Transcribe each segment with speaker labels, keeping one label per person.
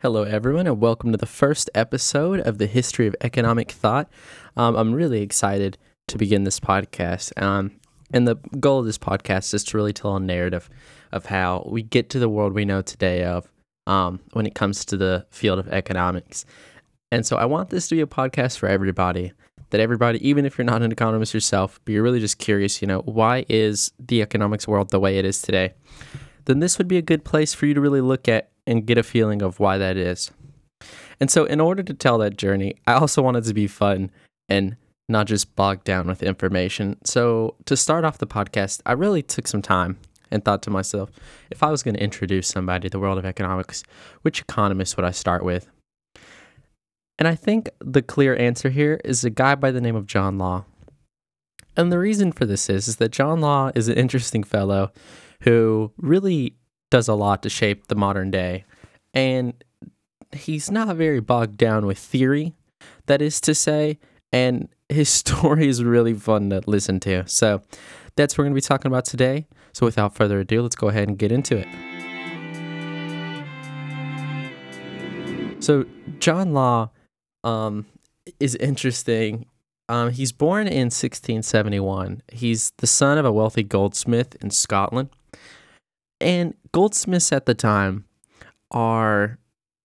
Speaker 1: Hello, everyone, and welcome to the first episode of the History of Economic Thought. Um, I'm really excited to begin this podcast. Um, and the goal of this podcast is to really tell a narrative of how we get to the world we know today of um, when it comes to the field of economics. And so I want this to be a podcast for everybody, that everybody, even if you're not an economist yourself, but you're really just curious, you know, why is the economics world the way it is today? Then this would be a good place for you to really look at and get a feeling of why that is. And so, in order to tell that journey, I also wanted to be fun and not just bogged down with information. So, to start off the podcast, I really took some time and thought to myself, if I was going to introduce somebody to the world of economics, which economist would I start with? And I think the clear answer here is a guy by the name of John Law. And the reason for this is, is that John Law is an interesting fellow who really does a lot to shape the modern day. And he's not very bogged down with theory, that is to say, and his story is really fun to listen to. So that's what we're going to be talking about today. So without further ado, let's go ahead and get into it. So John Law um, is interesting. Um, he's born in 1671. He's the son of a wealthy goldsmith in Scotland. And goldsmiths at the time are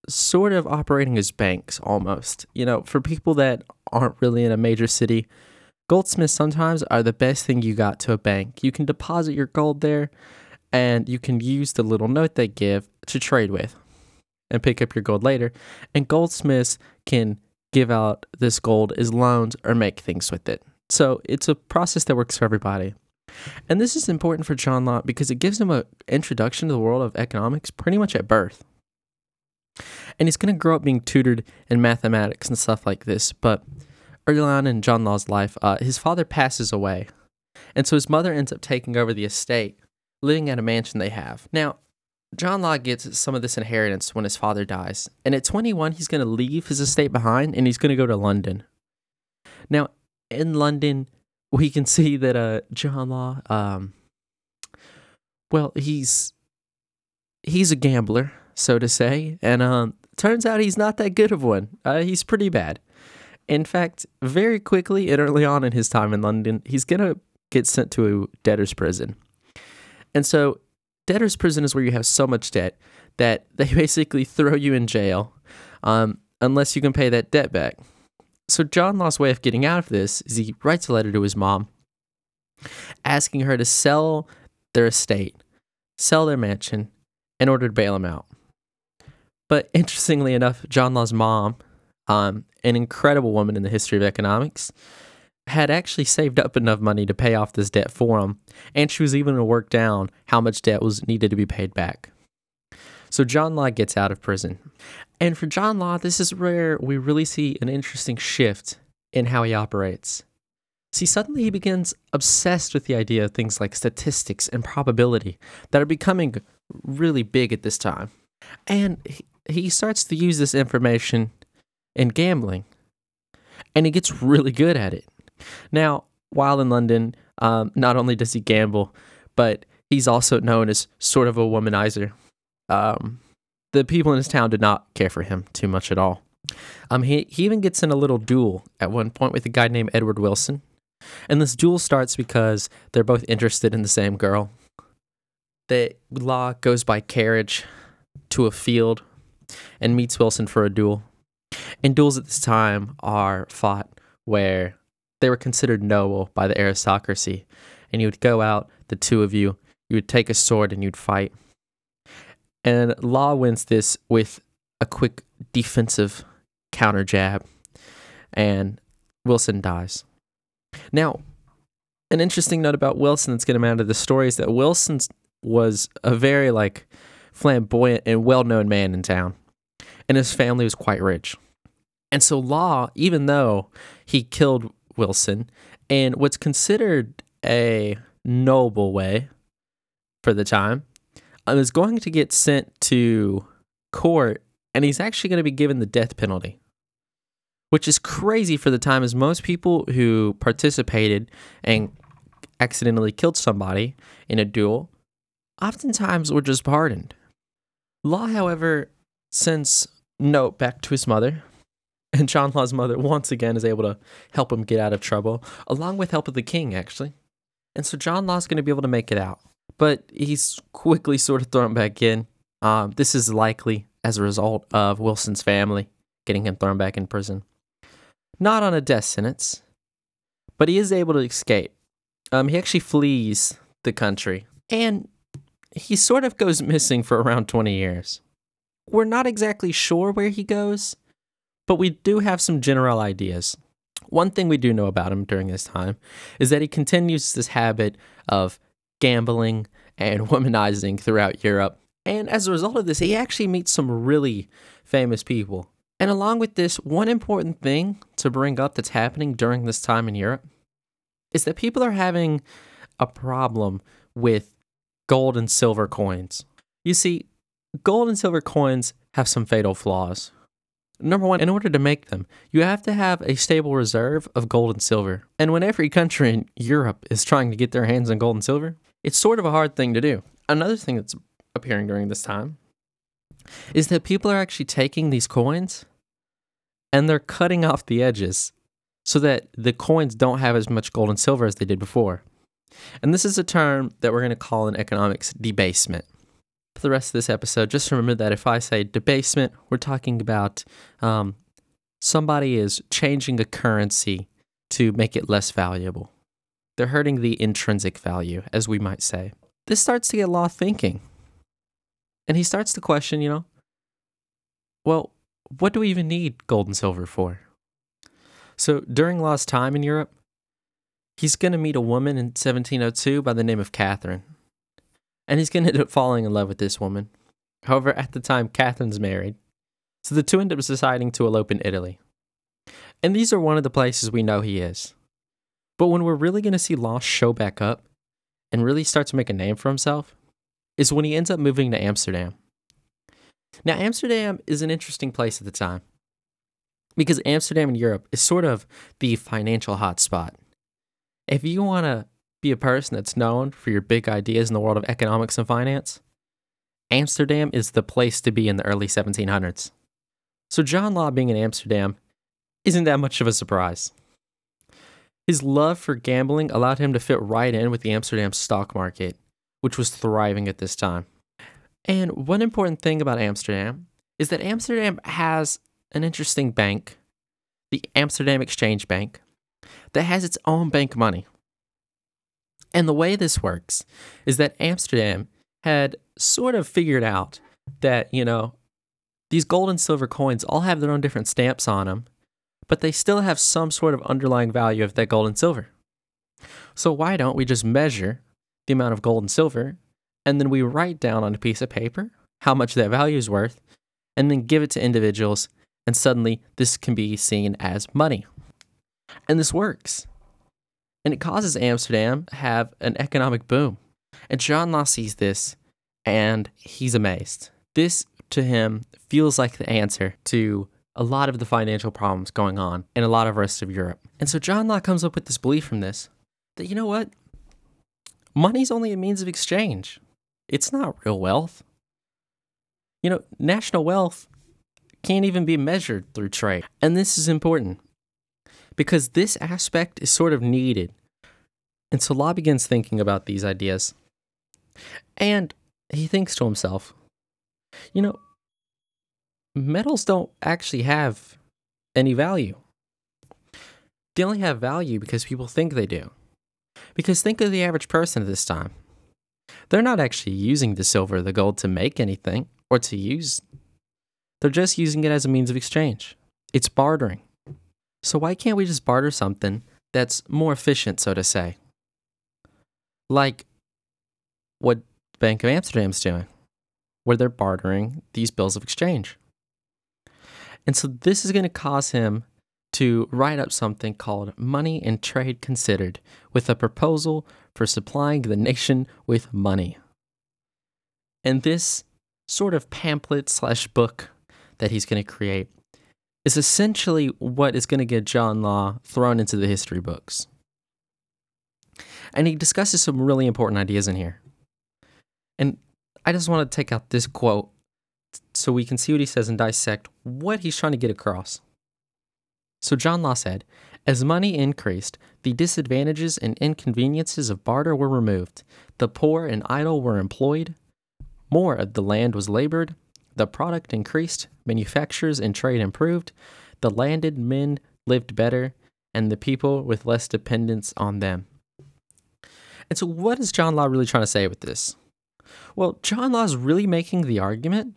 Speaker 1: sort of operating as banks almost. You know, for people that aren't really in a major city, goldsmiths sometimes are the best thing you got to a bank. You can deposit your gold there and you can use the little note they give to trade with and pick up your gold later. And goldsmiths can give out this gold as loans or make things with it. So it's a process that works for everybody. And this is important for John Law because it gives him an introduction to the world of economics pretty much at birth. And he's going to grow up being tutored in mathematics and stuff like this. But early on in John Law's life, uh, his father passes away. And so his mother ends up taking over the estate, living at a mansion they have. Now, John Law gets some of this inheritance when his father dies. And at 21, he's going to leave his estate behind and he's going to go to London. Now, in London, we can see that uh John Law um well he's he's a gambler so to say and um turns out he's not that good of one. Uh, he's pretty bad. In fact very quickly and early on in his time in London he's gonna get sent to a debtor's prison. And so debtor's prison is where you have so much debt that they basically throw you in jail um, unless you can pay that debt back so John Law's way of getting out of this is he writes a letter to his mom asking her to sell their estate, sell their mansion in order to bail him out. But interestingly enough, John Law's mom, um, an incredible woman in the history of economics, had actually saved up enough money to pay off this debt for him, and she was even able to work down how much debt was needed to be paid back. So John Law gets out of prison. And for John Law, this is where we really see an interesting shift in how he operates. See, suddenly he begins obsessed with the idea of things like statistics and probability that are becoming really big at this time. And he starts to use this information in gambling, and he gets really good at it. Now, while in London, um, not only does he gamble, but he's also known as sort of a womanizer um, the people in his town did not care for him too much at all. Um, he, he even gets in a little duel at one point with a guy named Edward Wilson. And this duel starts because they're both interested in the same girl. The law goes by carriage to a field and meets Wilson for a duel. And duels at this time are fought where they were considered noble by the aristocracy. And you would go out, the two of you, you would take a sword and you'd fight. And Law wins this with a quick defensive counter jab, and Wilson dies. Now, an interesting note about Wilson that's going to matter to the story is that Wilson was a very like flamboyant and well-known man in town, and his family was quite rich. And so Law, even though he killed Wilson in what's considered a noble way for the time, is going to get sent to court and he's actually going to be given the death penalty, which is crazy for the time, as most people who participated and accidentally killed somebody in a duel oftentimes were just pardoned. Law, however, since note back to his mother. And John Law's mother, once again, is able to help him get out of trouble, along with help of the king, actually. And so John Law's going to be able to make it out. But he's quickly sort of thrown back in. Um, this is likely as a result of Wilson's family getting him thrown back in prison. Not on a death sentence, but he is able to escape. Um, he actually flees the country, and he sort of goes missing for around 20 years. We're not exactly sure where he goes, but we do have some general ideas. One thing we do know about him during this time is that he continues this habit of gambling and womanizing throughout Europe. And as a result of this, he actually meets some really famous people. And along with this, one important thing to bring up that's happening during this time in Europe is that people are having a problem with gold and silver coins. You see, gold and silver coins have some fatal flaws. Number one, in order to make them, you have to have a stable reserve of gold and silver. And when every country in Europe is trying to get their hands on gold and silver, it's sort of a hard thing to do. Another thing that's appearing during this time is that people are actually taking these coins and they're cutting off the edges so that the coins don't have as much gold and silver as they did before. And this is a term that we're going to call in economics debasement. For the rest of this episode, just remember that if I say debasement, we're talking about um, somebody is changing a currency to make it less valuable. They're hurting the intrinsic value, as we might say. This starts to get Law thinking. And he starts to question, you know, well, what do we even need gold and silver for? So during Law's time in Europe, he's going to meet a woman in 1702 by the name of Catherine. And he's going to end up falling in love with this woman. However, at the time, Catherine's married. So the two end up deciding to elope in Italy. And these are one of the places we know he is. But when we're really going to see Law show back up and really start to make a name for himself is when he ends up moving to Amsterdam. Now, Amsterdam is an interesting place at the time because Amsterdam in Europe is sort of the financial hotspot. If you want to be a person that's known for your big ideas in the world of economics and finance, Amsterdam is the place to be in the early 1700s. So, John Law being in Amsterdam isn't that much of a surprise. His love for gambling allowed him to fit right in with the Amsterdam stock market, which was thriving at this time. And one important thing about Amsterdam is that Amsterdam has an interesting bank, the Amsterdam Exchange Bank, that has its own bank money. And the way this works is that Amsterdam had sort of figured out that, you know, these gold and silver coins all have their own different stamps on them, but they still have some sort of underlying value of that gold and silver. So why don't we just measure the amount of gold and silver and then we write down on a piece of paper how much that value is worth, and then give it to individuals, and suddenly this can be seen as money. And this works. And it causes Amsterdam have an economic boom. And John Law sees this and he's amazed. This to him feels like the answer to a lot of the financial problems going on in a lot of rest of Europe. And so John Law comes up with this belief from this that you know what? Money's only a means of exchange. It's not real wealth. You know, national wealth can't even be measured through trade. And this is important because this aspect is sort of needed. And so Law begins thinking about these ideas. And he thinks to himself, you know, metals don't actually have any value. They only have value because people think they do. Because think of the average person at this time. They're not actually using the silver or the gold to make anything or to use. They're just using it as a means of exchange. It's bartering. So why can't we just barter something that's more efficient, so to say? Like what Bank of Amsterdam's doing, where they're bartering these bills of exchange. And so this is going to cause him to write up something called Money and Trade Considered with a proposal for supplying the nation with money. And this sort of pamphlet slash book that he's going to create is essentially what is going to get John Law thrown into the history books. And he discusses some really important ideas in here. And I just want to take out this quote so we can see what he says and dissect what he's trying to get across. So John Law said, as money increased, the disadvantages and inconveniences of barter were removed. The poor and idle were employed. More of the land was labored. The product increased. Manufactures and trade improved. The landed men lived better, and the people with less dependence on them. And so, what is John Law really trying to say with this? Well, John Law is really making the argument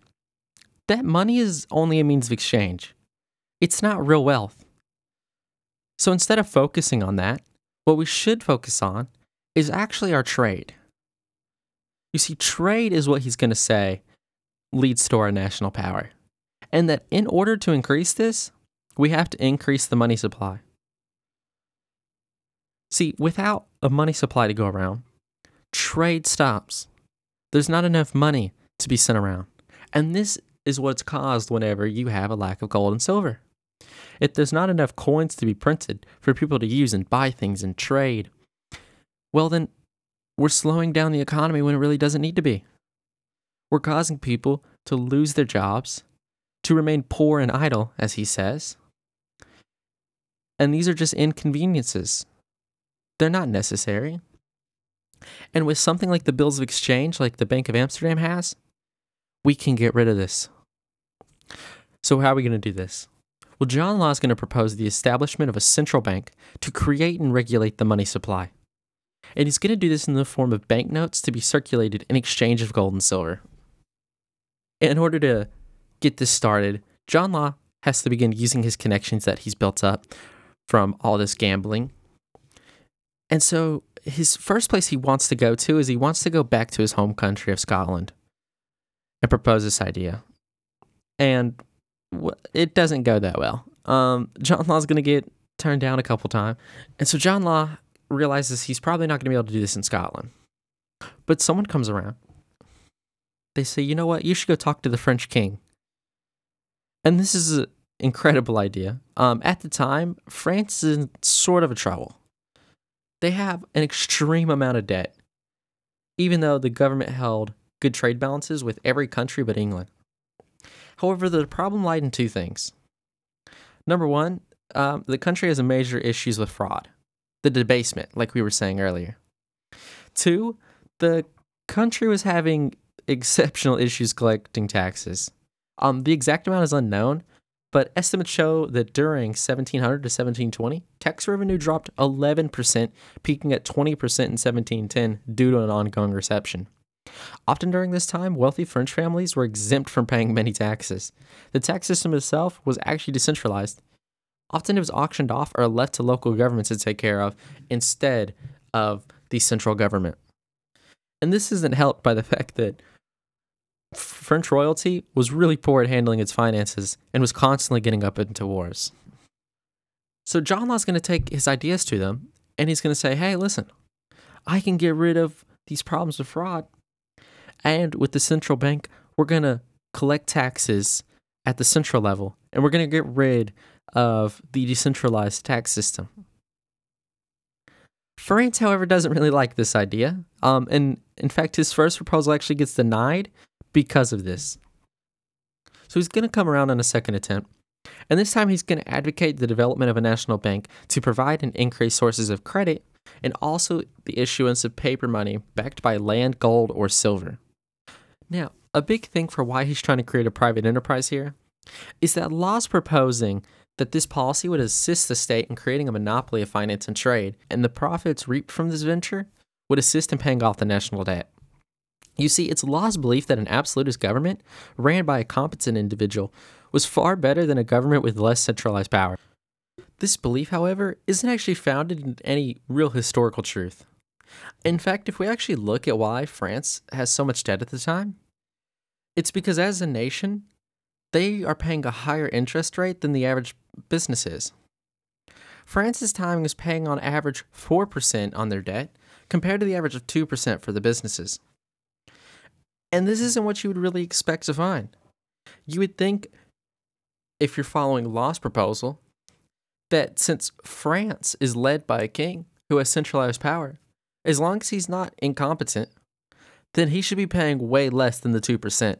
Speaker 1: that money is only a means of exchange, it's not real wealth. So instead of focusing on that, what we should focus on is actually our trade. You see, trade is what he's going to say leads to our national power. And that in order to increase this, we have to increase the money supply. See, without a money supply to go around, trade stops. There's not enough money to be sent around. And this is what's caused whenever you have a lack of gold and silver. If there's not enough coins to be printed for people to use and buy things and trade, well, then we're slowing down the economy when it really doesn't need to be. We're causing people to lose their jobs, to remain poor and idle, as he says. And these are just inconveniences. They're not necessary. And with something like the bills of exchange, like the Bank of Amsterdam has, we can get rid of this. So, how are we going to do this? Well, John Law is going to propose the establishment of a central bank to create and regulate the money supply. And he's going to do this in the form of banknotes to be circulated in exchange of gold and silver. In order to get this started, John Law has to begin using his connections that he's built up from all this gambling. And so, his first place he wants to go to is he wants to go back to his home country of Scotland and propose this idea. And it doesn't go that well. Um, John Law's going to get turned down a couple times. And so John Law realizes he's probably not going to be able to do this in Scotland. But someone comes around. They say, you know what? You should go talk to the French king. And this is an incredible idea. Um, at the time, France is in sort of a trouble. They have an extreme amount of debt, even though the government held good trade balances with every country but England. However, the problem lied in two things. Number one, um, the country has major issues with fraud, the debasement, like we were saying earlier. Two, the country was having exceptional issues collecting taxes. Um, the exact amount is unknown, but estimates show that during 1700 to 1720, tax revenue dropped 11%, peaking at 20% in 1710 due to an ongoing recession. Often during this time, wealthy French families were exempt from paying many taxes. The tax system itself was actually decentralized. Often it was auctioned off or left to local governments to take care of instead of the central government. And this isn't helped by the fact that French royalty was really poor at handling its finances and was constantly getting up into wars. So John Law's going to take his ideas to them and he's going to say, hey, listen, I can get rid of these problems of fraud and with the central bank, we're going to collect taxes at the central level and we're going to get rid of the decentralized tax system. France, however, doesn't really like this idea. Um, and in fact, his first proposal actually gets denied because of this. So he's going to come around on a second attempt. And this time he's going to advocate the development of a national bank to provide and increase sources of credit and also the issuance of paper money backed by land, gold, or silver. Now, a big thing for why he's trying to create a private enterprise here is that Law's proposing that this policy would assist the state in creating a monopoly of finance and trade, and the profits reaped from this venture would assist in paying off the national debt. You see, it's Law's belief that an absolutist government ran by a competent individual was far better than a government with less centralized power. This belief, however, isn't actually founded in any real historical truth. In fact, if we actually look at why France has so much debt at the time, it's because as a nation, they are paying a higher interest rate than the average business is. France's time is paying on average 4% on their debt, compared to the average of 2% for the businesses. And this isn't what you would really expect to find. You would think, if you're following Law's proposal, that since France is led by a king who has centralized power, as long as he's not incompetent, then he should be paying way less than the 2%.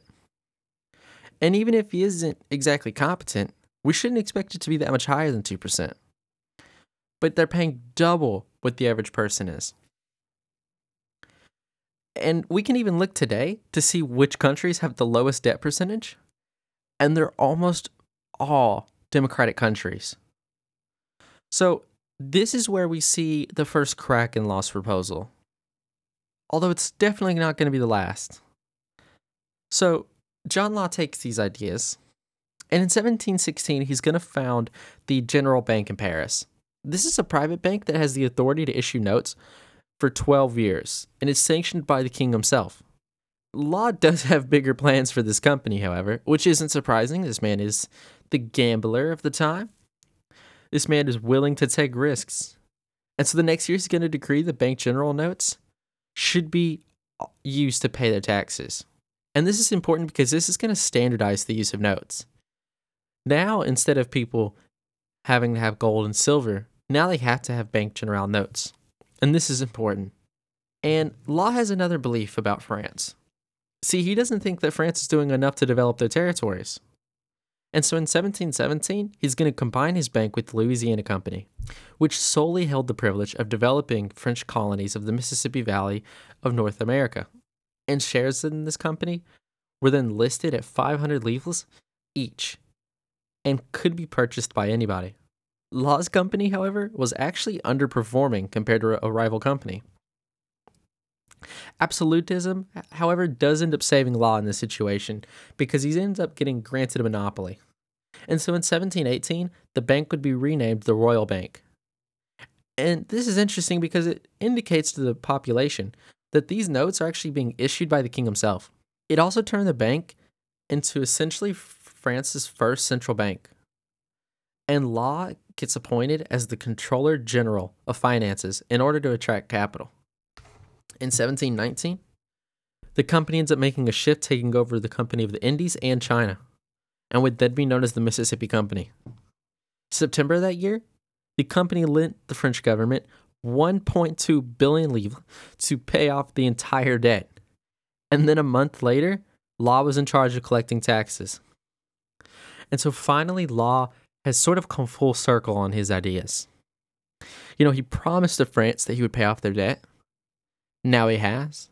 Speaker 1: And even if he isn't exactly competent, we shouldn't expect it to be that much higher than 2%. But they're paying double what the average person is. And we can even look today to see which countries have the lowest debt percentage. And they're almost all democratic countries. So, this is where we see the first crack in Law's proposal. Although it's definitely not going to be the last. So, John Law takes these ideas, and in 1716, he's going to found the General Bank in Paris. This is a private bank that has the authority to issue notes for 12 years, and is sanctioned by the king himself. Law does have bigger plans for this company, however, which isn't surprising. This man is the gambler of the time. This man is willing to take risks. And so the next year he's going to decree the bank general notes should be uh, used to pay their taxes. And this is important because this is going to standardize the use of notes. Now, instead of people having to have gold and silver, now they have to have bank general notes. And this is important. And Law has another belief about France. See, he doesn't think that France is doing enough to develop their territories. And so in 1717, he's going to combine his bank with the Louisiana Company, which solely held the privilege of developing French colonies of the Mississippi Valley of North America and shares in this company were then listed at 500 livres each and could be purchased by anybody. Law's company, however, was actually underperforming compared to a rival company. Absolutism, however, does end up saving Law in this situation because he ends up getting granted a monopoly. And so in 1718, the bank would be renamed the Royal Bank. And this is interesting because it indicates to the population that these notes are actually being issued by the king himself. It also turned the bank into essentially France's first central bank. And Law gets appointed as the Controller General of Finances in order to attract capital. In 1719, the company ends up making a shift, taking over the Company of the Indies and China, and would then be known as the Mississippi Company. September that year, the company lent the French government 1.2 billion livres to pay off the entire debt. And then a month later, Law was in charge of collecting taxes. And so finally, Law has sort of come full circle on his ideas. You know, he promised to France that he would pay off their debt. Now he has.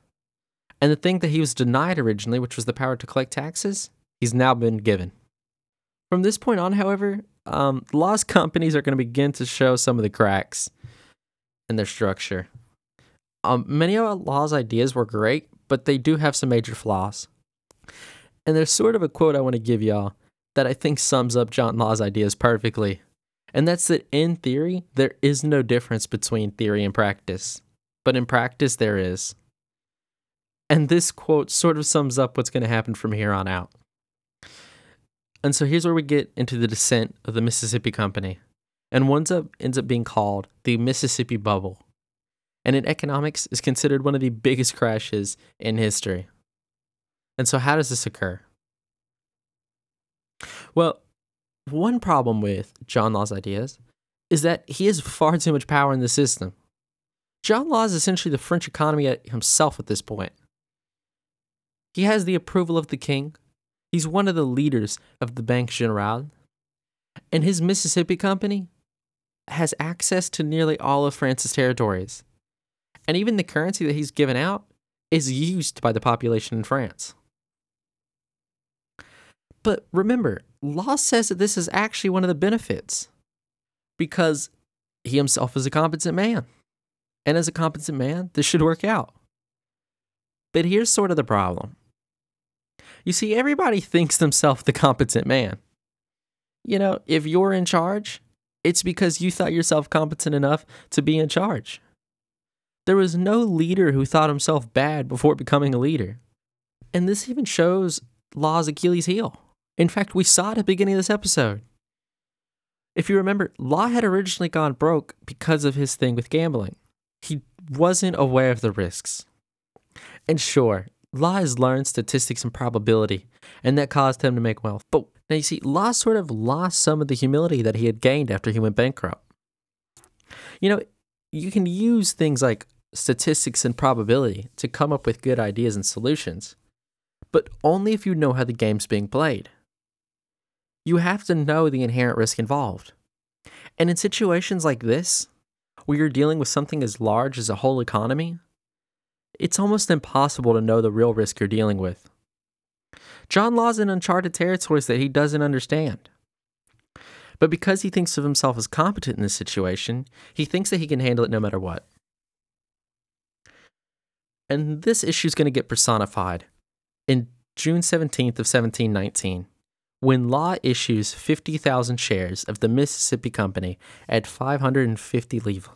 Speaker 1: And the thing that he was denied originally, which was the power to collect taxes, he's now been given. From this point on, however, um, Law's companies are going to begin to show some of the cracks in their structure. Um, many of Law's ideas were great, but they do have some major flaws. And there's sort of a quote I want to give y'all that I think sums up John Law's ideas perfectly. And that's that in theory, there is no difference between theory and practice, but in practice, there is. And this quote sort of sums up what's going to happen from here on out. And so here's where we get into the descent of the Mississippi Company and one up, ends up being called the Mississippi Bubble, and in economics is considered one of the biggest crashes in history. And so, how does this occur? Well, one problem with John Law's ideas is that he has far too much power in the system. John Law is essentially the French economy himself at this point. He has the approval of the king. He's one of the leaders of the Banque Generale. And his Mississippi company has access to nearly all of France's territories. And even the currency that he's given out is used by the population in France. But remember, Law says that this is actually one of the benefits because he himself is a competent man. And as a competent man, this should work out. But here's sort of the problem. You see, everybody thinks themselves the competent man. You know, if you're in charge, it's because you thought yourself competent enough to be in charge. There was no leader who thought himself bad before becoming a leader. And this even shows Law's Achilles heel. In fact, we saw it at the beginning of this episode. If you remember, Law had originally gone broke because of his thing with gambling. He wasn't aware of the risks. And sure, Law has learned statistics and probability, and that caused him to make wealth. But now you see, Law sort of lost some of the humility that he had gained after he went bankrupt. You know, you can use things like statistics and probability to come up with good ideas and solutions, but only if you know how the game's being played. you have to know the inherent risk involved. And in situations like this, where you're dealing with something as large as a whole economy, it's almost impossible to know the real risk you're dealing with. John Law's in uncharted territories that he doesn't understand. But because he thinks of himself as competent in this situation, he thinks that he can handle it no matter what. And this issue is going to get personified in June 17th of 1719 when Law issues 50,000 shares of the Mississippi Company at 550 livres.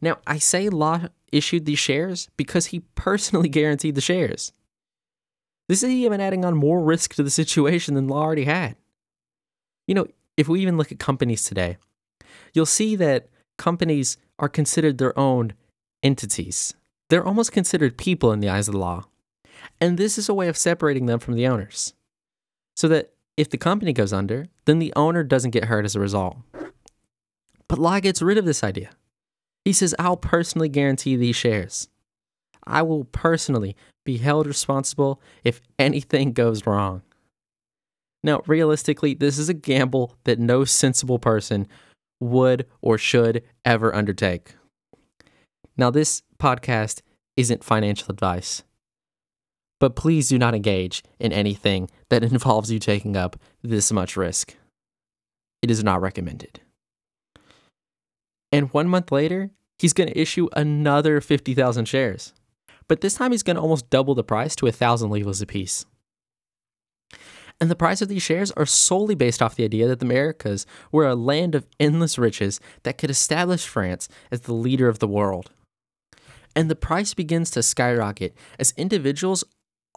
Speaker 1: Now, I say Law issued these shares because he personally guaranteed the shares. This is even adding on more risk to the situation than Law already had. You know, if we even look at companies today, you'll see that companies are considered their own entities. They're almost considered people in the eyes of the law. And this is a way of separating them from the owners so that if the company goes under, then the owner doesn't get hurt as a result. But Law gets rid of this idea. He says, I'll personally guarantee these shares. I will personally be held responsible if anything goes wrong. Now, realistically, this is a gamble that no sensible person would or should ever undertake. Now, this podcast isn't financial advice. But please do not engage in anything that involves you taking up this much risk. It is not recommended. And one month later, he's going to issue another 50,000 shares. But this time he's going to almost double the price to 1,000 livres apiece. And the price of these shares are solely based off the idea that the Americas were a land of endless riches that could establish France as the leader of the world. And the price begins to skyrocket as individuals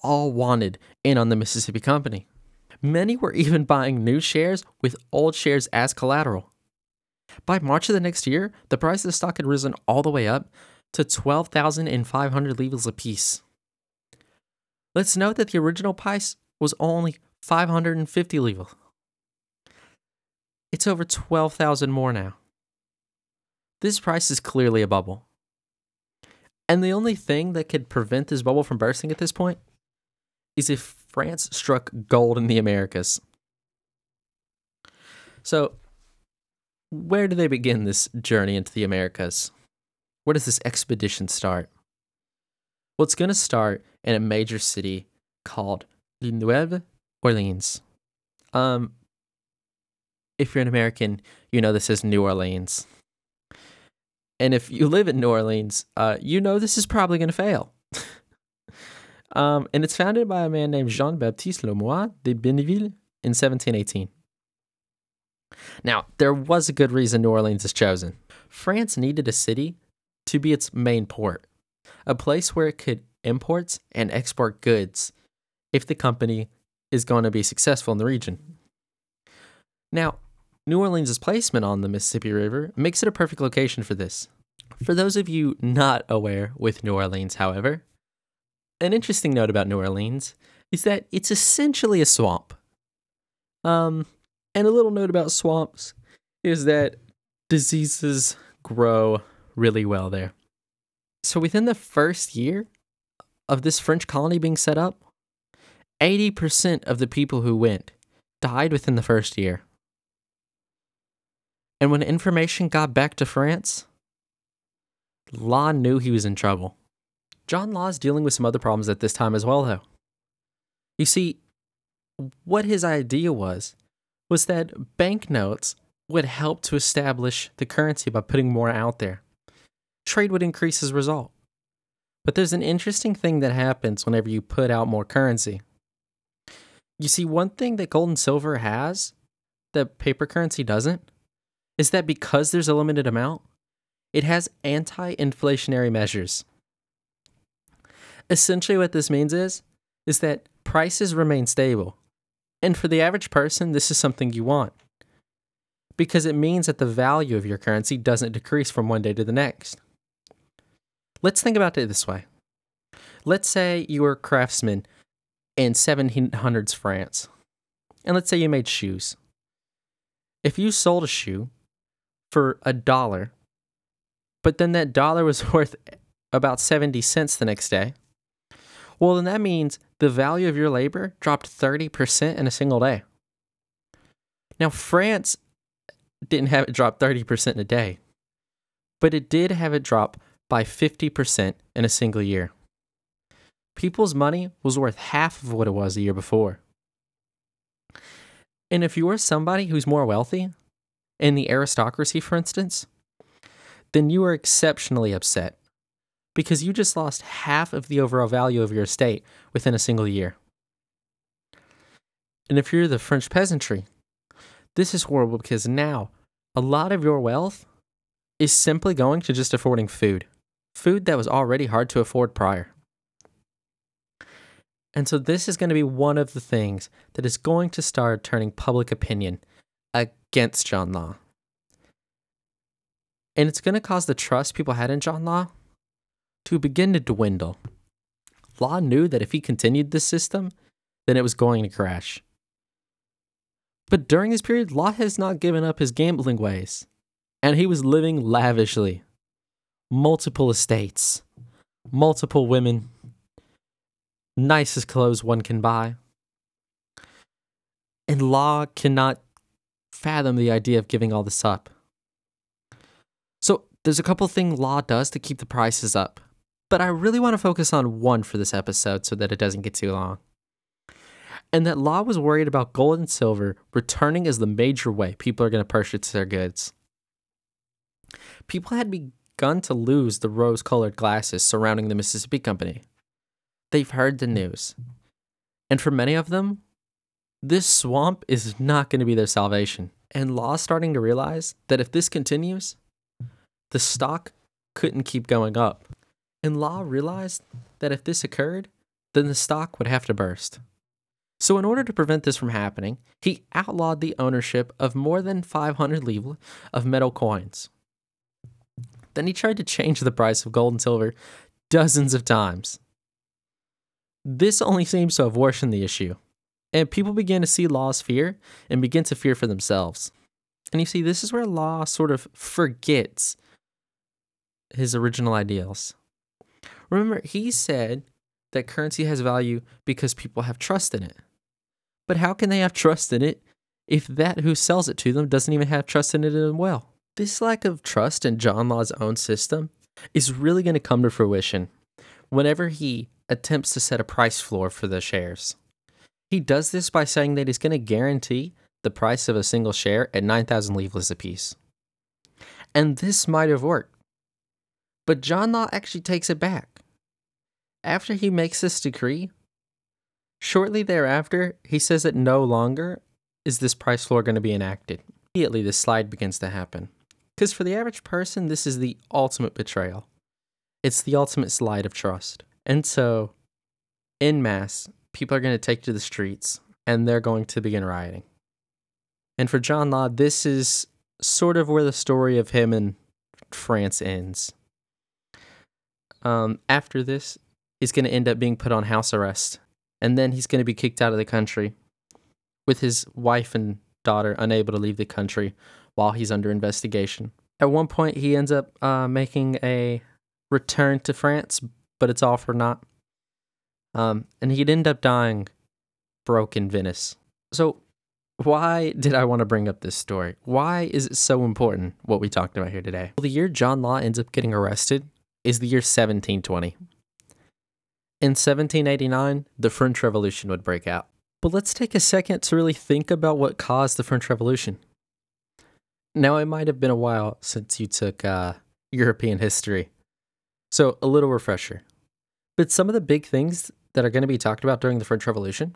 Speaker 1: all wanted in on the Mississippi Company. Many were even buying new shares with old shares as collateral. By March of the next year, the price of the stock had risen all the way up to 12,500 livres apiece. Let's note that the original price was only 550 livres. It's over 12,000 more now. This price is clearly a bubble. And the only thing that could prevent this bubble from bursting at this point is if France struck gold in the Americas. So, where do they begin this journey into the Americas? Where does this expedition start? Well, it's going to start in a major city called Nouvelle Orleans. Um, if you're an American, you know this is New Orleans. And if you live in New Orleans, uh, you know this is probably going to fail. Um, and it's founded by a man named Jean Baptiste Lemoyne de Bienville in 1718. Now, there was a good reason New Orleans is chosen. France needed a city to be its main port, a place where it could import and export goods if the company is going to be successful in the region. Now, New Orleans' placement on the Mississippi River makes it a perfect location for this. For those of you not aware with New Orleans, however, an interesting note about New Orleans is that it's essentially a swamp. Um, and a little note about swamps is that diseases grow really well there. So within the first year of this French colony being set up, 80% of the people who went died within the first year. And when information got back to France, Law knew he was in trouble. John Law is dealing with some other problems at this time as well, though. You see, what his idea was was that banknotes would help to establish the currency by putting more out there. Trade would increase as a result. But there's an interesting thing that happens whenever you put out more currency. You see, one thing that gold and silver has that paper currency doesn't is that because there's a limited amount, it has anti inflationary measures. Essentially, what this means is, is that prices remain stable. And for the average person, this is something you want because it means that the value of your currency doesn't decrease from one day to the next. Let's think about it this way. Let's say you were a craftsman in 1700s France, and let's say you made shoes. If you sold a shoe for a dollar, but then that dollar was worth about 70 cents the next day, well, then that means the value of your labor dropped 30% in a single day. Now, France didn't have it drop 30% in a day, but it did have it drop by 50% in a single year. People's money was worth half of what it was the year before. And if you are somebody who's more wealthy, in the aristocracy, for instance, then you are exceptionally upset because you just lost half of the overall value of your estate within a single year. And if you're the French peasantry, this is horrible because now a lot of your wealth is simply going to just affording food, food that was already hard to afford prior. And so, this is going to be one of the things that is going to start turning public opinion against John Law. And it's going to cause the trust people had in John Law to begin to dwindle. Law knew that if he continued this system, then it was going to crash. But during this period, Law has not given up his gambling ways, and he was living lavishly. Multiple estates, multiple women, nicest clothes one can buy. And Law cannot fathom the idea of giving all this up. So, there's a couple things Law does to keep the prices up, but I really want to focus on one for this episode so that it doesn't get too long. And that Law was worried about gold and silver returning as the major way people are going to purchase their goods. People had begun to lose the rose colored glasses surrounding the Mississippi Company. They've heard the news. And for many of them, this swamp is not going to be their salvation. And Law's starting to realize that if this continues, the stock couldn't keep going up. And Law realized that if this occurred, then the stock would have to burst. So, in order to prevent this from happening, he outlawed the ownership of more than 500 livres of metal coins. Then he tried to change the price of gold and silver dozens of times. This only seems to have worsened the issue, and people began to see Law's fear and begin to fear for themselves. And you see, this is where Law sort of forgets his original ideals. Remember, he said that currency has value because people have trust in it. But how can they have trust in it if that who sells it to them doesn't even have trust in it as well? This lack of trust in John Law's own system is really going to come to fruition whenever he attempts to set a price floor for the shares. He does this by saying that he's going to guarantee the price of a single share at 9,000 livres apiece. And this might have worked. But John Law actually takes it back. After he makes this decree, shortly thereafter, he says that no longer is this price floor going to be enacted. Immediately, the slide begins to happen. Because for the average person, this is the ultimate betrayal. It's the ultimate slide of trust. And so, in mass, people are going to take to the streets and they're going to begin rioting. And for John Law, this is sort of where the story of him and France ends. Um, after this, he's going to end up being put on house arrest, and then he's going to be kicked out of the country, with his wife and daughter unable to leave the country while he's under investigation. At one point, he ends up uh, making a return to France, but it's all for naught. Um, and he'd end up dying broke in Venice. So, why did I want to bring up this story? Why is it so important what we talked about here today? Well, the year John Law ends up getting arrested is the year 1720. In 1789, the French Revolution would break out. But let's take a second to really think about what caused the French Revolution. Now, it might have been a while since you took uh, European history. So, a little refresher. But some of the big things that are going to be talked about during the French Revolution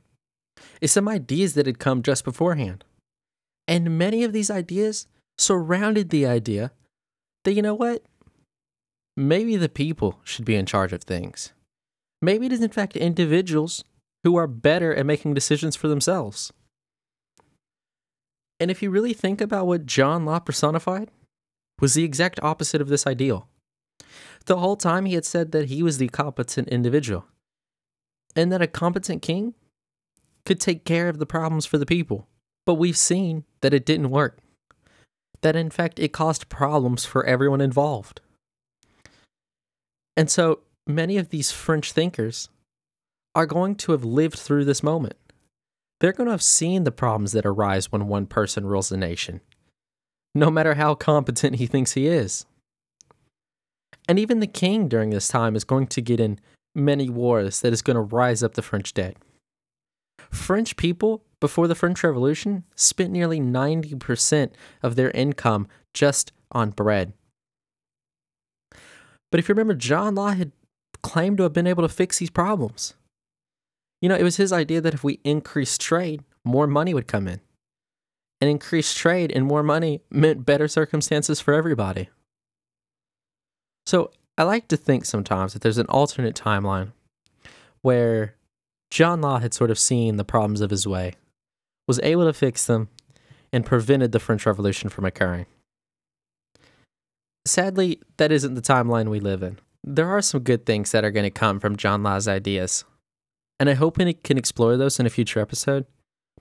Speaker 1: is some ideas that had come just beforehand. And many of these ideas surrounded the idea that, you know what? maybe the people should be in charge of things. Maybe it is, in fact, individuals who are better at making decisions for themselves. And if you really think about what John Law personified, was the exact opposite of this ideal. The whole time he had said that he was the competent individual, and that a competent king could take care of the problems for the people. But we've seen that it didn't work. That in fact it caused problems for everyone involved. And so many of these French thinkers are going to have lived through this moment. they're going to have seen the problems that arise when one person rules a nation, no matter how competent he thinks he is. And even the king during this time is going to get in many wars that is going to rise up the French dead. French people, before the French Revolution, spent nearly 90% of their income just on bread. But if you remember, John Law had claimed to have been able to fix these problems. You know, it was his idea that if we increased trade, more money would come in. And increased trade and more money meant better circumstances for everybody. So I like to think sometimes that there's an alternate timeline where John Law had sort of seen the problems of his way, was able to fix them, and prevented the French Revolution from occurring. Sadly, that isn't the timeline we live in. There are some good things that are going to come from John Law's ideas, and I hope we can explore those in a future episode.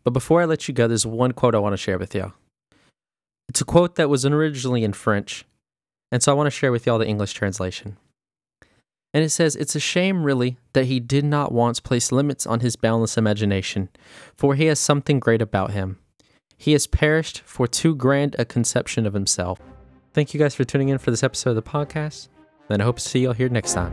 Speaker 1: But before I let you go, there's one quote I want to share with y'all. It's a quote that was originally in French, and so I want to share with y'all the English translation. And it says, It's a shame, really, that he did not once place limits on his boundless imagination, for he has something great about him. He has perished for too grand a conception of himself. Thank you guys for tuning in for this episode of the podcast, then I hope to see you all here next time.